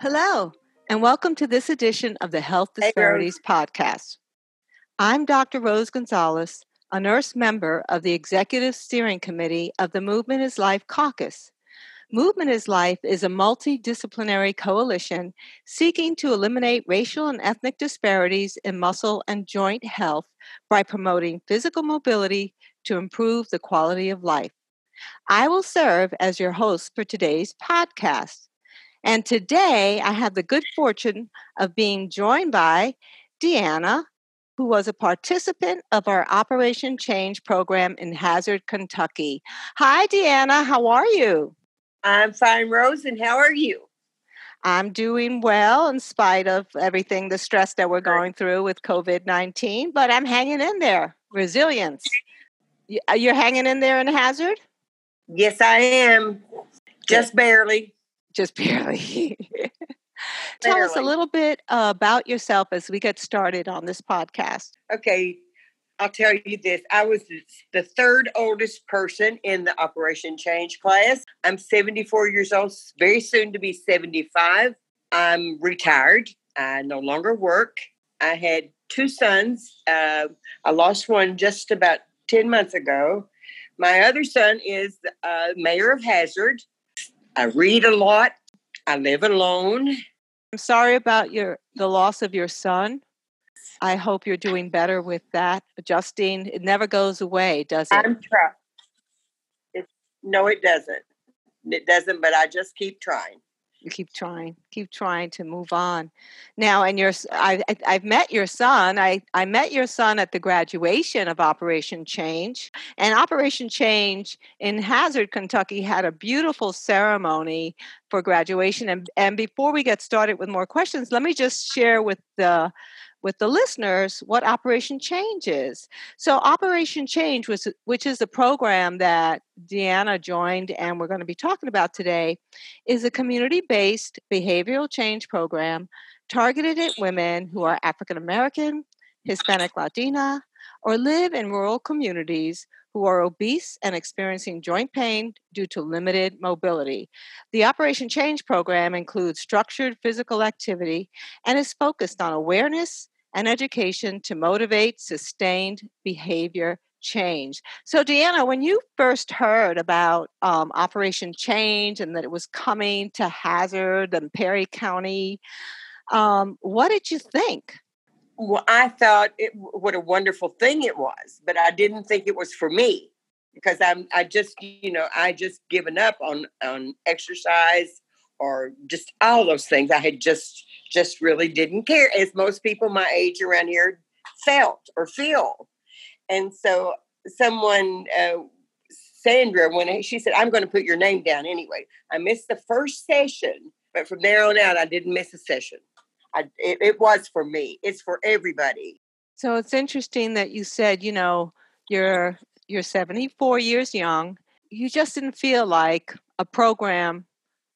Hello, and welcome to this edition of the Health Disparities hey, Podcast. I'm Dr. Rose Gonzalez, a nurse member of the Executive Steering Committee of the Movement is Life Caucus. Movement is Life is a multidisciplinary coalition seeking to eliminate racial and ethnic disparities in muscle and joint health by promoting physical mobility to improve the quality of life. I will serve as your host for today's podcast. And today I have the good fortune of being joined by Deanna, who was a participant of our Operation Change program in Hazard, Kentucky. Hi, Deanna. How are you? I'm fine, Rose. And how are you? I'm doing well in spite of everything, the stress that we're going through with COVID 19, but I'm hanging in there. Resilience. Uh, you're hanging in there in Hazard? Yes, I am. Just barely just barely. Tell us a little bit about yourself as we get started on this podcast. Okay, I'll tell you this. I was the third oldest person in the Operation Change class. I'm 74 years old, very soon to be 75. I'm retired. I no longer work. I had two sons. Uh, I lost one just about 10 months ago. My other son is uh, mayor of Hazard. I read a lot. I live alone. I'm sorry about your the loss of your son. I hope you're doing better with that. Adjusting, it never goes away, does it? I'm trying. No, it doesn't. It doesn't, but I just keep trying you keep trying keep trying to move on now and your I, i've met your son I, I met your son at the graduation of operation change and operation change in hazard kentucky had a beautiful ceremony for graduation and, and before we get started with more questions let me just share with the with the listeners what Operation Change is. So, Operation Change, was, which is a program that Deanna joined and we're going to be talking about today, is a community based behavioral change program targeted at women who are African American, Hispanic Latina, or live in rural communities who are obese and experiencing joint pain due to limited mobility. The Operation Change program includes structured physical activity and is focused on awareness, and education to motivate sustained behavior change. So, Deanna, when you first heard about um, Operation Change and that it was coming to Hazard and Perry County, um, what did you think? Well, I thought it, what a wonderful thing it was, but I didn't think it was for me because I'm I just you know I just given up on on exercise or just all those things. I had just just really didn't care, as most people my age around here felt or feel. And so someone, uh, Sandra, when she said, "I'm going to put your name down anyway," I missed the first session, but from there on out, I didn't miss a session. I, it, it was for me. It's for everybody. So it's interesting that you said, you know, you're you're 74 years young. You just didn't feel like a program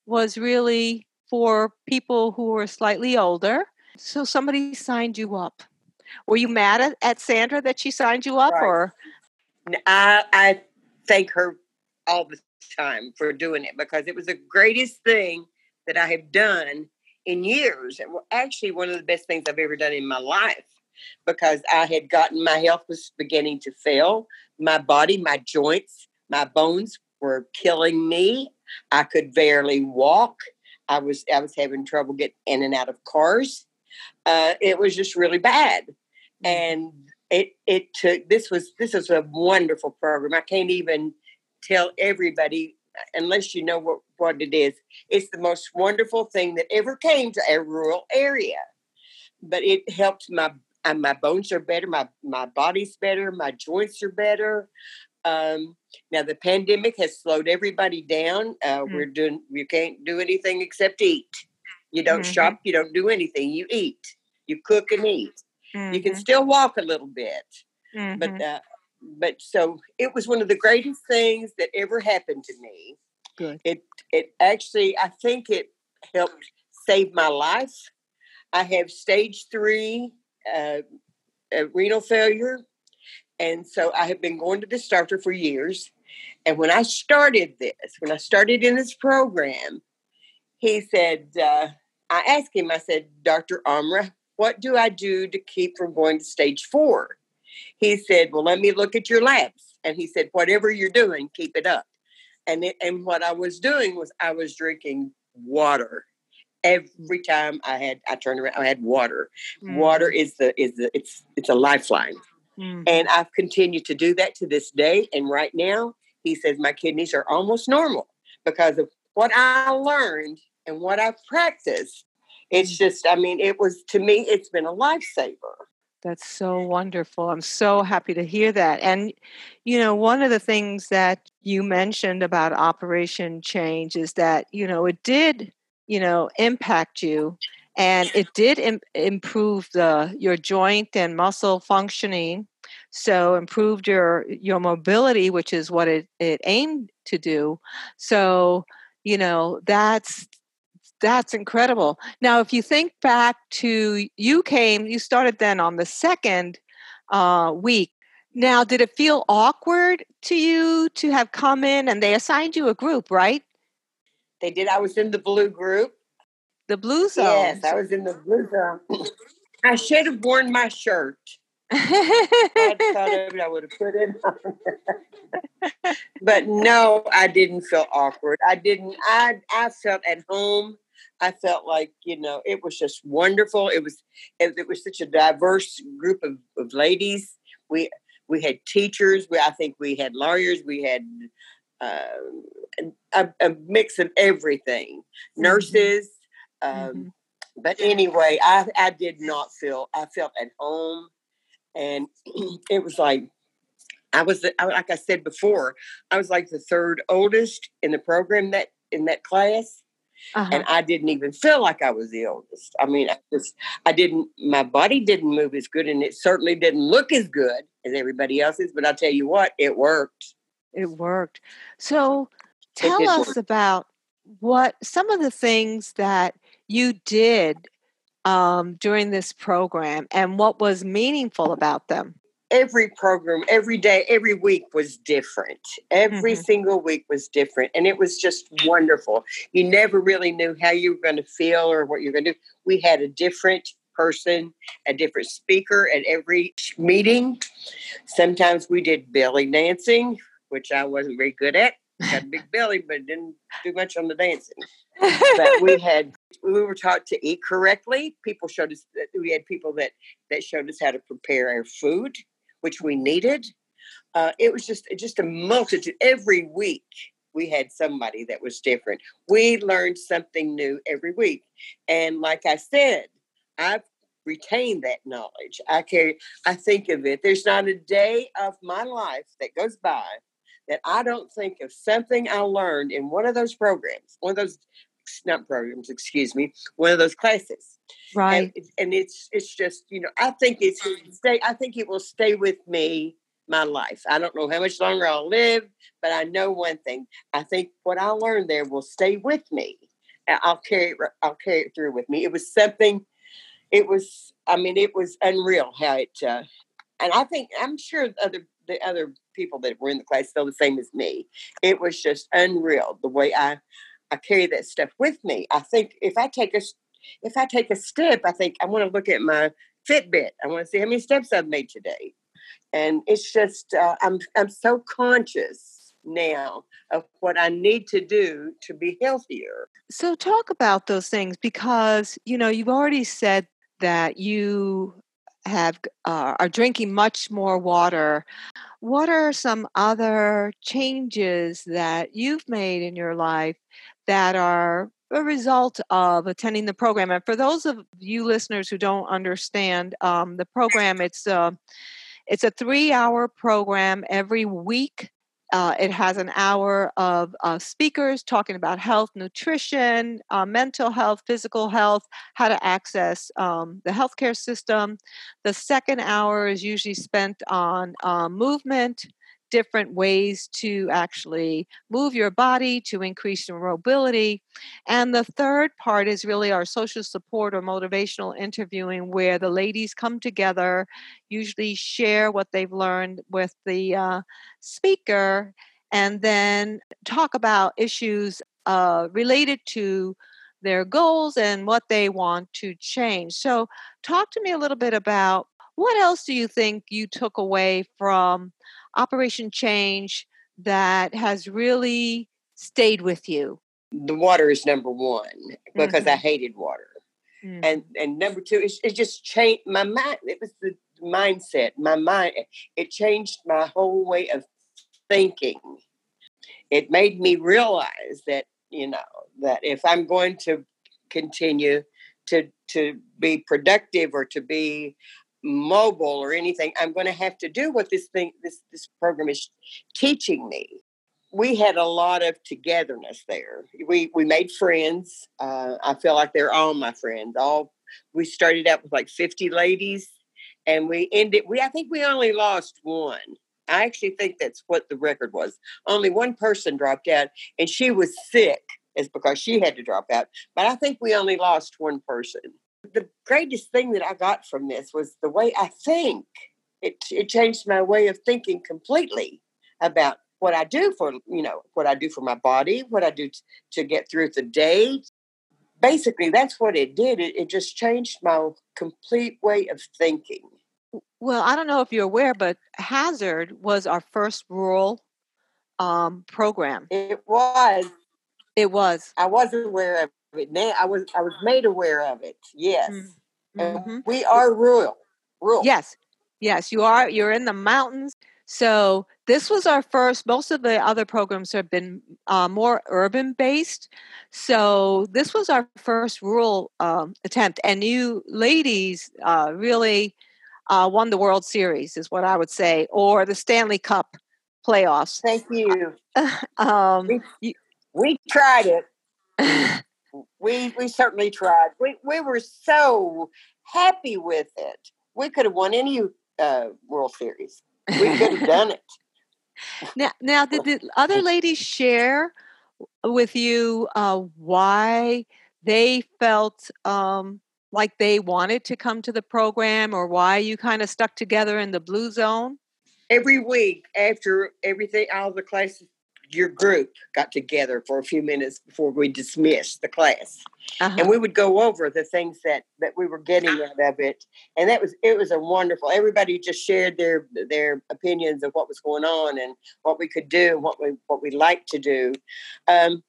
was really for people who were slightly older. So somebody signed you up. Were you mad at, at Sandra that she signed you up, right. or? I, I thank her all the time for doing it because it was the greatest thing that I have done in years. And actually, one of the best things I've ever done in my life because I had gotten my health was beginning to fail. My body, my joints, my bones were killing me. I could barely walk. I was I was having trouble getting in and out of cars. Uh, it was just really bad, mm-hmm. and it it took. This was this was a wonderful program. I can't even tell everybody unless you know what what it is. It's the most wonderful thing that ever came to a rural area. But it helped my my bones are better, my my body's better, my joints are better. Um, now the pandemic has slowed everybody down. Uh, mm-hmm. We're doing we can't do anything except eat. You don't mm-hmm. shop. You don't do anything. You eat. You cook and eat. Mm-hmm. You can mm-hmm. still walk a little bit, but mm-hmm. uh, but so it was one of the greatest things that ever happened to me. Good. It it actually I think it helped save my life. I have stage three uh, uh, renal failure. And so I have been going to this doctor for years. And when I started this, when I started in this program, he said, uh, I asked him, I said, Dr. Amra, what do I do to keep from going to stage four? He said, Well, let me look at your labs. And he said, Whatever you're doing, keep it up. And, it, and what I was doing was I was drinking water every time I had I turned around I had water. Mm. Water is the is the it's it's a lifeline. Mm. And I've continued to do that to this day. And right now, he says my kidneys are almost normal because of what I learned and what I've practiced. It's mm. just, I mean, it was to me, it's been a lifesaver. That's so wonderful. I'm so happy to hear that. And, you know, one of the things that you mentioned about Operation Change is that, you know, it did, you know, impact you and it did Im- improve the your joint and muscle functioning so improved your your mobility which is what it, it aimed to do. So you know that's that's incredible. Now if you think back to you came you started then on the second uh, week. Now did it feel awkward to you to have come in and they assigned you a group right? They did. I was in the blue group the blue zone. Yes, I was in the blue zone. I should have worn my shirt. I thought of it, I would have put it on. but no, I didn't feel awkward. I didn't. I I felt at home. I felt like you know it was just wonderful. It was it, it was such a diverse group of, of ladies. We we had teachers. We, I think we had lawyers. We had uh, a, a, mix of everything. Mm-hmm. Nurses. Um, mm-hmm. But anyway, I, I did not feel, I felt at home. And it was like, I was, like I said before, I was like the third oldest in the program that in that class. Uh-huh. And I didn't even feel like I was the oldest. I mean, I just, I didn't, my body didn't move as good and it certainly didn't look as good as everybody else's. But I'll tell you what, it worked. It worked. So tell us work. about what some of the things that you did um, during this program and what was meaningful about them? Every program, every day, every week was different. Every mm-hmm. single week was different. And it was just wonderful. You never really knew how you were going to feel or what you're going to do. We had a different person, a different speaker at every meeting. Sometimes we did belly dancing, which I wasn't very good at. Had a big belly, but didn't do much on the dancing. but we had we were taught to eat correctly. People showed us that we had people that that showed us how to prepare our food, which we needed. Uh, it was just just a multitude. Every week we had somebody that was different. We learned something new every week, and like I said, I've retained that knowledge. I carry. I think of it. There's not a day of my life that goes by that I don't think of something I learned in one of those programs, one of those not programs, excuse me, one of those classes. Right. And, and it's it's just, you know, I think it's stay I think it will stay with me my life. I don't know how much longer I'll live, but I know one thing. I think what I learned there will stay with me. I'll carry it, I'll carry it through with me. It was something it was I mean it was unreal how it uh, and I think I'm sure the other the other people that were in the class feel the same as me. It was just unreal the way I I carry that stuff with me. I think if I take a if I take a step, I think I want to look at my Fitbit. I want to see how many steps I've made today, and it's just uh, I'm I'm so conscious now of what I need to do to be healthier. So talk about those things because you know you've already said that you have uh, are drinking much more water what are some other changes that you've made in your life that are a result of attending the program? And for those of you listeners who don't understand um, the program it's a uh, it's a three hour program every week uh, it has an hour of uh, speakers talking about health, nutrition, uh, mental health, physical health, how to access um, the healthcare system. The second hour is usually spent on uh, movement, different ways to actually move your body to increase your mobility. And the third part is really our social support or motivational interviewing, where the ladies come together, usually share what they've learned with the uh, speaker, and then talk about issues uh, related to their goals and what they want to change. So, talk to me a little bit about what else do you think you took away from Operation Change that has really stayed with you? The water is number one because mm-hmm. I hated water. Mm-hmm. And and number two, it, it just changed my mind. It was the mindset, my mind. It changed my whole way of thinking. It made me realize that you know that if I'm going to continue to to be productive or to be mobile or anything, I'm going to have to do what this thing this this program is teaching me. We had a lot of togetherness there. We we made friends. Uh, I feel like they're all my friends. All we started out with like 50 ladies, and we ended. We I think we only lost one. I actually think that's what the record was. Only one person dropped out, and she was sick is because she had to drop out. But I think we only lost one person. The greatest thing that I got from this was the way I think. It, it changed my way of thinking completely about what I do for, you know, what I do for my body, what I do t- to get through the day. Basically, that's what it did. It, it just changed my complete way of thinking. Well, I don't know if you're aware, but Hazard was our first rural um, program. It was. It was. I wasn't aware of it. Now I was. I was made aware of it. Yes. Mm-hmm. we are rural. Rural. Yes. Yes, you are. You're in the mountains. So this was our first. Most of the other programs have been uh, more urban based. So this was our first rural um, attempt, and you ladies uh, really uh, won the World Series, is what I would say, or the Stanley Cup playoffs. Thank you. um, we, you, we tried it. we we certainly tried. We we were so happy with it. We could have won any uh, World Series. We could have done it. Now, now, did the other ladies share with you uh, why they felt um, like they wanted to come to the program, or why you kind of stuck together in the blue zone? Every week after everything, all the classes your group got together for a few minutes before we dismissed the class. Uh-huh. and we would go over the things that that we were getting out of it. And that was it was a wonderful everybody just shared their their opinions of what was going on and what we could do and what we what we like to do. Um,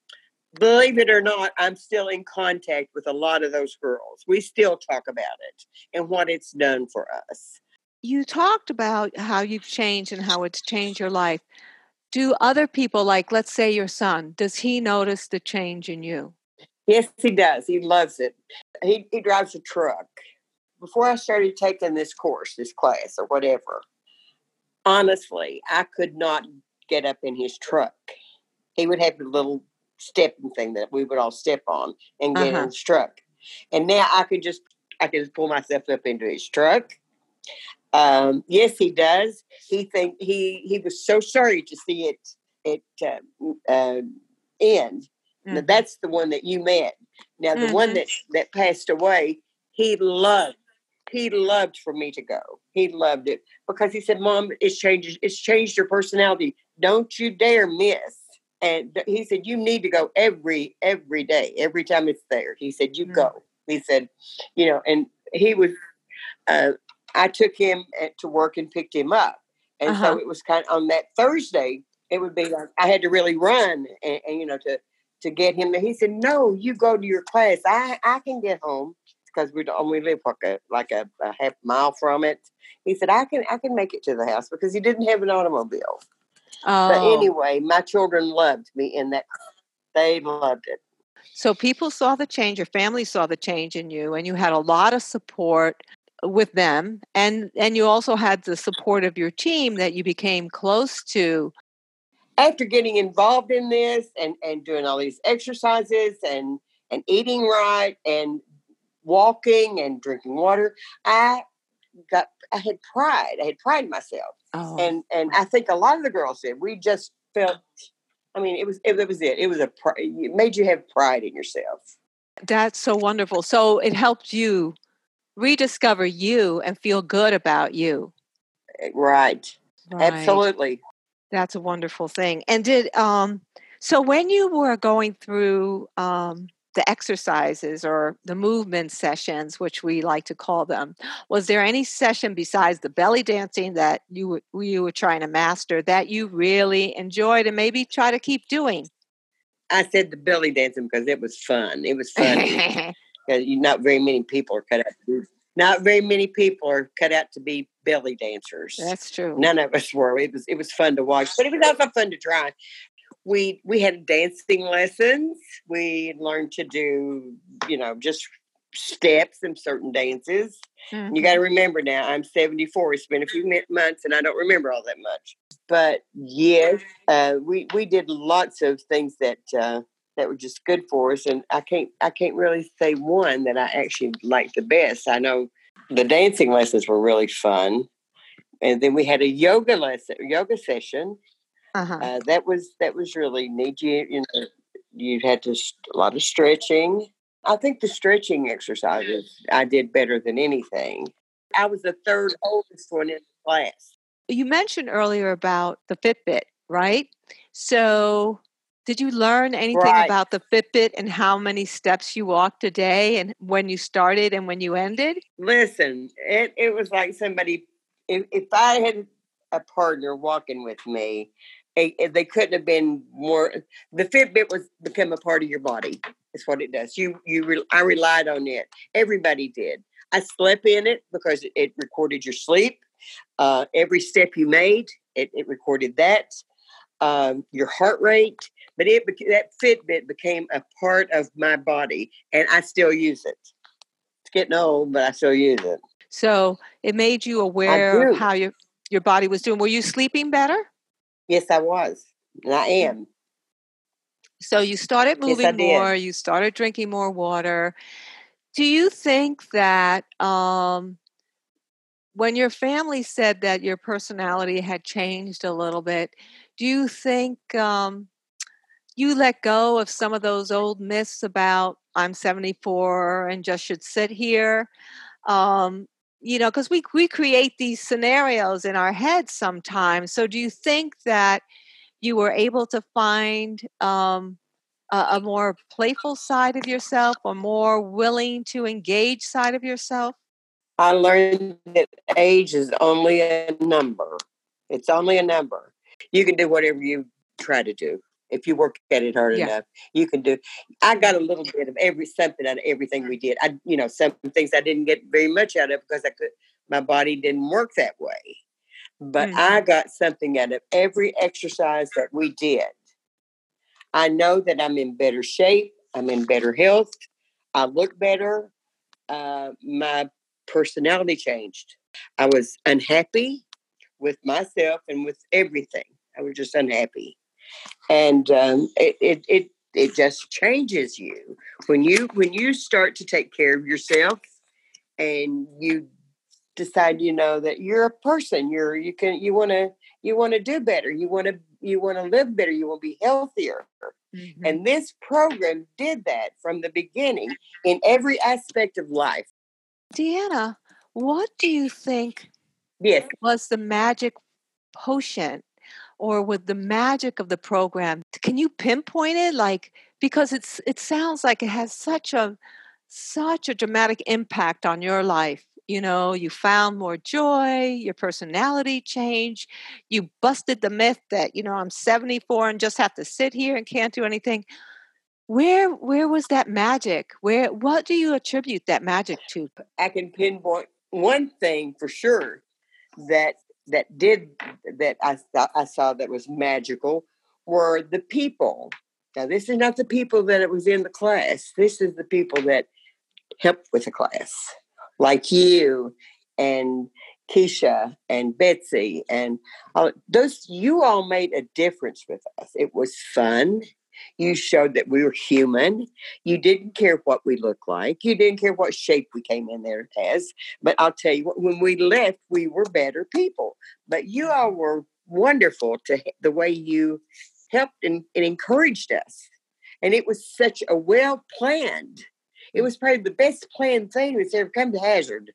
believe it or not i'm still in contact with a lot of those girls. We still talk about it and what it's done for us. You talked about how you've changed and how it's changed your life do other people like let's say your son does he notice the change in you? Yes he does he loves it. He, he drives a truck. Before i started taking this course this class or whatever honestly i could not get up in his truck. He would have a little stepping thing that we would all step on and get uh-huh. in his truck. And now i could just i could just pull myself up into his truck um, yes, he does. He think he he was so sorry to see it it uh, uh, end. Mm-hmm. Now, that's the one that you met. Now the mm-hmm. one that that passed away, he loved. He loved for me to go. He loved it because he said, "Mom, it's changed. It's changed your personality. Don't you dare miss." And he said, "You need to go every every day, every time it's there." He said, "You mm-hmm. go." He said, "You know," and he was uh, I took him to work and picked him up. And uh-huh. so it was kind of on that Thursday, it would be like I had to really run and, and, you know to to get him. And he said, "No, you go to your class. I I can get home because we don't live like a like a, a, half mile from it." He said, "I can I can make it to the house because he didn't have an automobile." Oh. But anyway, my children loved me in that. They loved it. So people saw the change. Your family saw the change in you, and you had a lot of support with them and and you also had the support of your team that you became close to after getting involved in this and and doing all these exercises and and eating right and walking and drinking water i got i had pride i had pride in myself oh. and and I think a lot of the girls did. We just felt. I mean, it was it, it was it. It was a it made you have pride in yourself. That's so wonderful. So it helped you rediscover you and feel good about you. Eh, right. right. Absolutely. That's a wonderful thing. And did um so when you were going through um the exercises or the movement sessions, which we like to call them, was there any session besides the belly dancing that you were, you were trying to master that you really enjoyed and maybe try to keep doing? I said the belly dancing because it was fun. It was fun. not very many people are cut out. To, not very many people are cut out to be belly dancers. That's true. None of us were. It was it was fun to watch, but it was also fun to try. We we had dancing lessons. We learned to do you know just steps and certain dances. Mm-hmm. You got to remember now, I'm 74. It's been a few months, and I don't remember all that much. But yes, uh, we we did lots of things that uh, that were just good for us, and I can't I can't really say one that I actually liked the best. I know the dancing lessons were really fun, and then we had a yoga lesson, yoga session. Uh-huh. Uh, that was that was really neat. You, you know, you had to a lot of stretching. I think the stretching exercises I did better than anything. I was the third oldest one in the class you mentioned earlier about the Fitbit, right? So, did you learn anything right. about the Fitbit and how many steps you walked a day and when you started and when you ended? Listen, it, it was like somebody, if, if I had a partner walking with me, it, they couldn't have been more. The Fitbit was become a part of your body. Is what it does. You you I relied on it. Everybody did. I slept in it because it recorded your sleep. Uh, every step you made, it, it recorded that. Um, your heart rate, but it that Fitbit became a part of my body, and I still use it. It's getting old, but I still use it. So it made you aware of how your your body was doing. Were you sleeping better? Yes, I was, and I am. So you started moving yes, more. You started drinking more water. Do you think that um, when your family said that your personality had changed a little bit, do you think um, you let go of some of those old myths about I'm 74 and just should sit here? Um, you know, because we we create these scenarios in our heads sometimes. So, do you think that you were able to find um, a, a more playful side of yourself, or more willing to engage side of yourself? I learned that age is only a number. It's only a number. You can do whatever you try to do. If you work at it hard yeah. enough, you can do. I got a little bit of every something out of everything we did. I, you know, some things I didn't get very much out of because I could. My body didn't work that way, but mm-hmm. I got something out of every exercise that we did. I know that I'm in better shape. I'm in better health. I look better. Uh, my personality changed. I was unhappy with myself and with everything. I was just unhappy, and um, it, it it it just changes you when you when you start to take care of yourself and you decide you know that you're a person you're you can you want to you want to do better you want to you want to live better you want to be healthier mm-hmm. and this program did that from the beginning in every aspect of life Deanna, what do you think yes. was the magic potion or with the magic of the program? Can you pinpoint it? Like because it's it sounds like it has such a such a dramatic impact on your life. You know, you found more joy, your personality changed, you busted the myth that, you know, I'm 74 and just have to sit here and can't do anything. Where where was that magic? Where what do you attribute that magic to? I can pinpoint one thing for sure that that did that I I saw that was magical were the people. Now this is not the people that it was in the class. This is the people that helped with the class, like you and Keisha and Betsy and all, those. You all made a difference with us. It was fun You showed that we were human. You didn't care what we looked like. You didn't care what shape we came in there as. But I'll tell you what, when we left, we were better people. But you all were wonderful to the way you helped and, and encouraged us. And it was such a well planned, it was probably the best planned thing that's ever come to Hazard.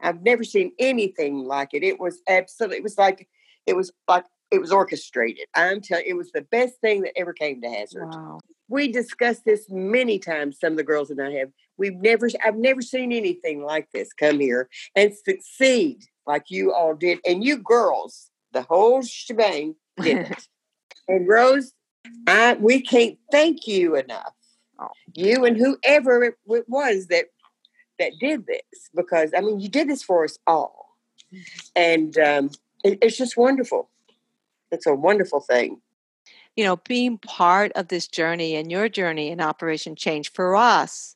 I've never seen anything like it. It was absolutely, it was like, it was like it was orchestrated. I'm telling it was the best thing that ever came to Hazard. Wow. We discussed this many times, some of the girls and I have. We've never I've never seen anything like this come here and succeed like you all did. And you girls, the whole shebang did it. and Rose, I we can't thank you enough. Oh. You and whoever it, it was that that did this because I mean you did this for us all. Mm-hmm. And um, it, it's just wonderful it's a wonderful thing. You know, being part of this journey and your journey in Operation Change for us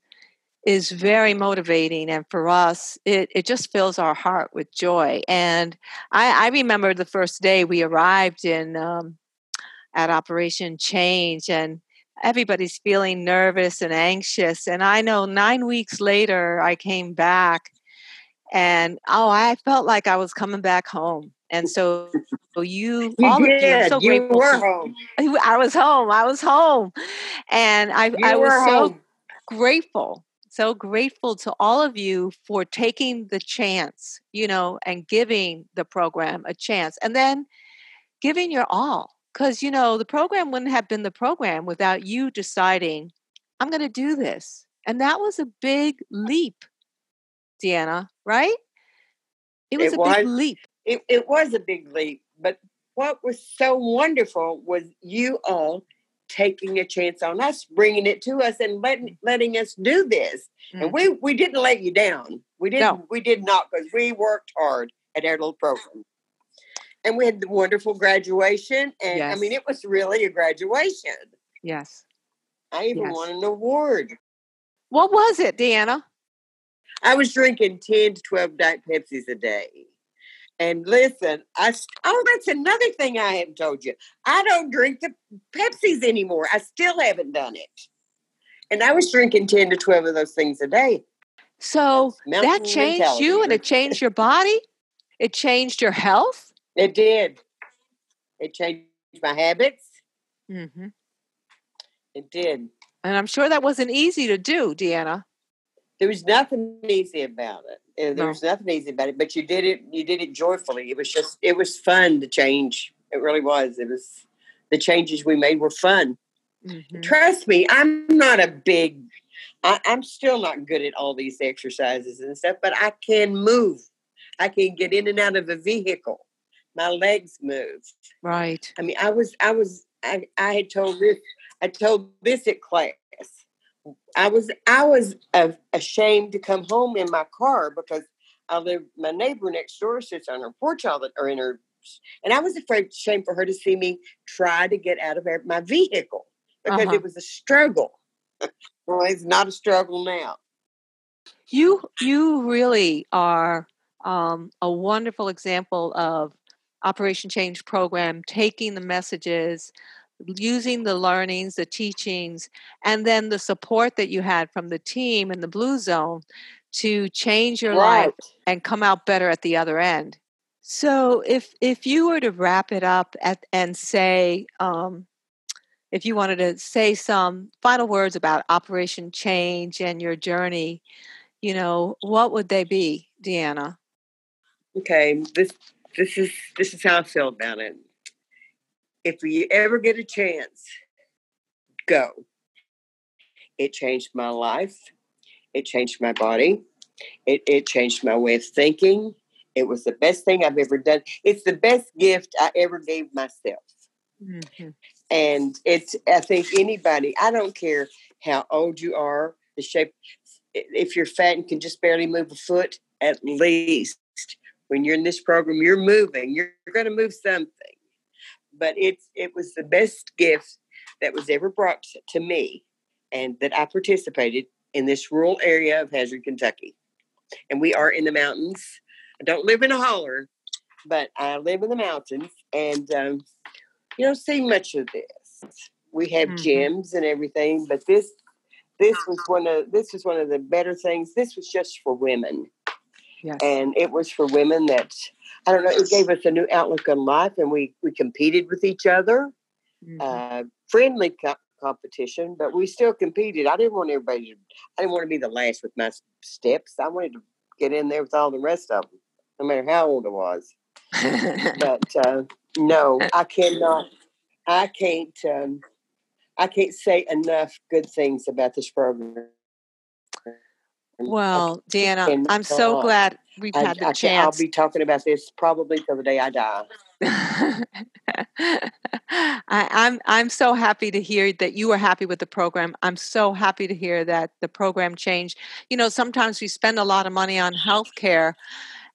is very motivating and for us it, it just fills our heart with joy and i, I remember the first day we arrived in um, at operation change and everybody's feeling nervous and anxious and i know nine weeks later i came back and oh i felt like i was coming back home and so, you, you all did. of you, I'm so you grateful. Were home. I was home. I was home, and I, I was so home. grateful, so grateful to all of you for taking the chance, you know, and giving the program a chance, and then giving your all. Because you know the program wouldn't have been the program without you deciding, I'm going to do this, and that was a big leap, Deanna. Right? It was it a was. big leap it, it was a big leap. But what was so wonderful was you all taking a chance on us, bringing it to us, and letting letting us do this. Mm-hmm. And we we didn't let you down. We didn't. No. We did not because we worked hard at our little program. And we had the wonderful graduation, and yes. I mean, it was really a graduation. Yes. I even yes. won an award. What was it, Deanna? I was drinking 10 to 12 Diet Pepsis a day. And listen, I oh, that's another thing I haven't told you. I don't drink the Pepsis anymore. I still haven't done it. And I was drinking 10 to 12 of those things a day. So that changed you and it changed your body? It changed your health? It did. It changed my habits. Mm-hmm. It did. And I'm sure that wasn't easy to do, Deanna. There was nothing easy about it. There no. was nothing easy about it, but you did it. You did it joyfully. It was just. It was fun to change. It really was. It was. The changes we made were fun. Mm-hmm. Trust me, I'm not a big. I, I'm still not good at all these exercises and stuff, but I can move. I can get in and out of a vehicle. My legs move. Right. I mean, I was. I was. I, I had told this. I told this at class I was I was uh, ashamed to come home in my car because I live. My neighbor next door sits on her porch all the, or in her, and I was afraid, shame for her to see me try to get out of my vehicle because uh-huh. it was a struggle. well, it's not a struggle now. You you really are um, a wonderful example of Operation Change program taking the messages using the learnings, the teachings, and then the support that you had from the team in the blue zone to change your right. life and come out better at the other end. So if if you were to wrap it up at, and say, um, if you wanted to say some final words about Operation Change and your journey, you know, what would they be, Deanna? Okay, this this is this is how I feel about it if you ever get a chance, go. It changed my life. It changed my body. It, it changed my way of thinking. It was the best thing I've ever done. It's the best gift I ever gave myself. Mm-hmm. And it's, I think anybody, I don't care how old you are, the shape, if you're fat and can just barely move a foot, at least when you're in this program, you're moving, you're, you're going to move something but it's it was the best gift that was ever brought to me and that I participated in this rural area of Hazard, Kentucky. And we are in the mountains. I don't live in a holler, but I live in the mountains and um, you don't see much of this. we have mm-hmm. gyms and everything, but this this was one of this was one of the better things. This was just for women. Yes. And it was for women that I don't know, it gave us a new outlook on life and we we competed with each other. Mm-hmm. Uh, friendly co- competition, but we still competed. I didn't want everybody to, I didn't want to be the last with my steps. I wanted to get in there with all the rest of them, no matter how old I was. but uh, no, I cannot. I can't. Um, I can't say enough good things about this program. Well, Deanna, I'm so uh, glad we've had the I, chance. I'll be talking about this probably till the day I die. I, I'm I'm so happy to hear that you are happy with the program. I'm so happy to hear that the program changed. You know, sometimes we spend a lot of money on health care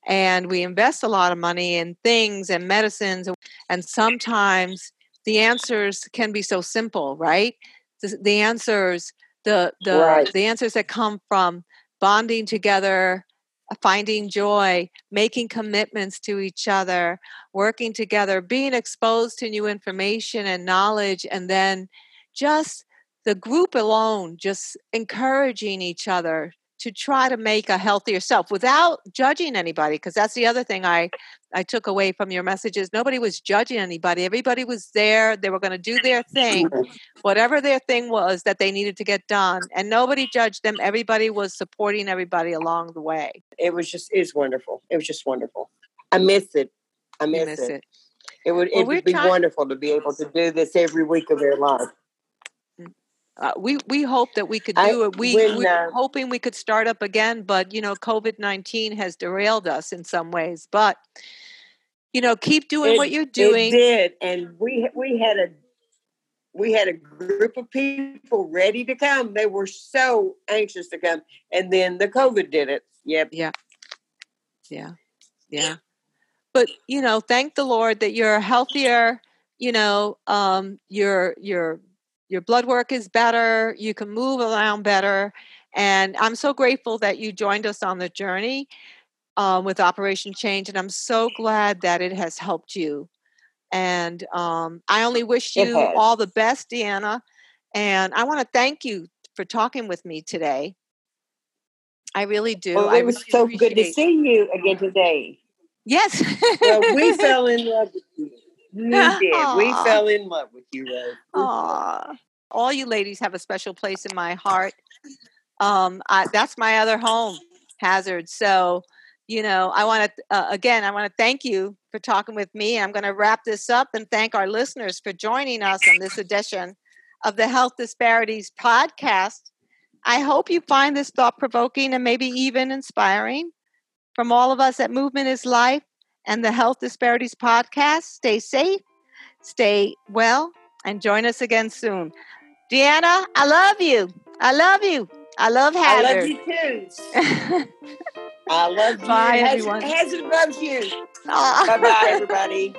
and we invest a lot of money in things and medicines and sometimes the answers can be so simple right the, the answers the the right. the answers that come from bonding together finding joy making commitments to each other working together being exposed to new information and knowledge and then just the group alone just encouraging each other to try to make a healthier self without judging anybody because that's the other thing i i took away from your messages. Nobody was judging anybody. Everybody was there. They were going to do their thing whatever their thing was that they needed to get done and nobody judged them. Everybody was supporting everybody along the way. It was just is wonderful. It was just wonderful. I miss it. I miss, miss it. it. it would well, it would be trying- wonderful to be able to do this every week of their life uh, we we hope that we could do I, it. We when, we uh, hoping we could start up again, but you know, COVID nineteen has derailed us in some ways. But you know, keep doing it, what you're doing. It did, and we we had a we had a group of people ready to come. They were so anxious to come, and then the COVID did it. Yep. Yeah. Yeah. Yeah. But you know, thank the Lord that you're healthier. You know, um, you're you're your blood work is better, you can move around better. And I'm so grateful that you joined us on the journey um, with Operation Change. And I'm so glad that it has helped you. And um, I only wish you all the best, Deanna. And I want to thank you for talking with me today. I really do. Well, it was really so good to see you again today. Yes. well, we fell in love with you. We did. We fell in love with you, Rose. Aww. All you ladies have a special place in my heart. Um, I, that's my other home, Hazard. So, you know, I want to, uh, again, I want to thank you for talking with me. I'm going to wrap this up and thank our listeners for joining us on this edition of the Health Disparities Podcast. I hope you find this thought provoking and maybe even inspiring. From all of us at Movement is Life, and the Health Disparities Podcast. Stay safe, stay well, and join us again soon. Deanna, I love you. I love you. I love Hazard. I love you too. I love you. Bye, everyone. Hazard loves you. Bye bye, everybody.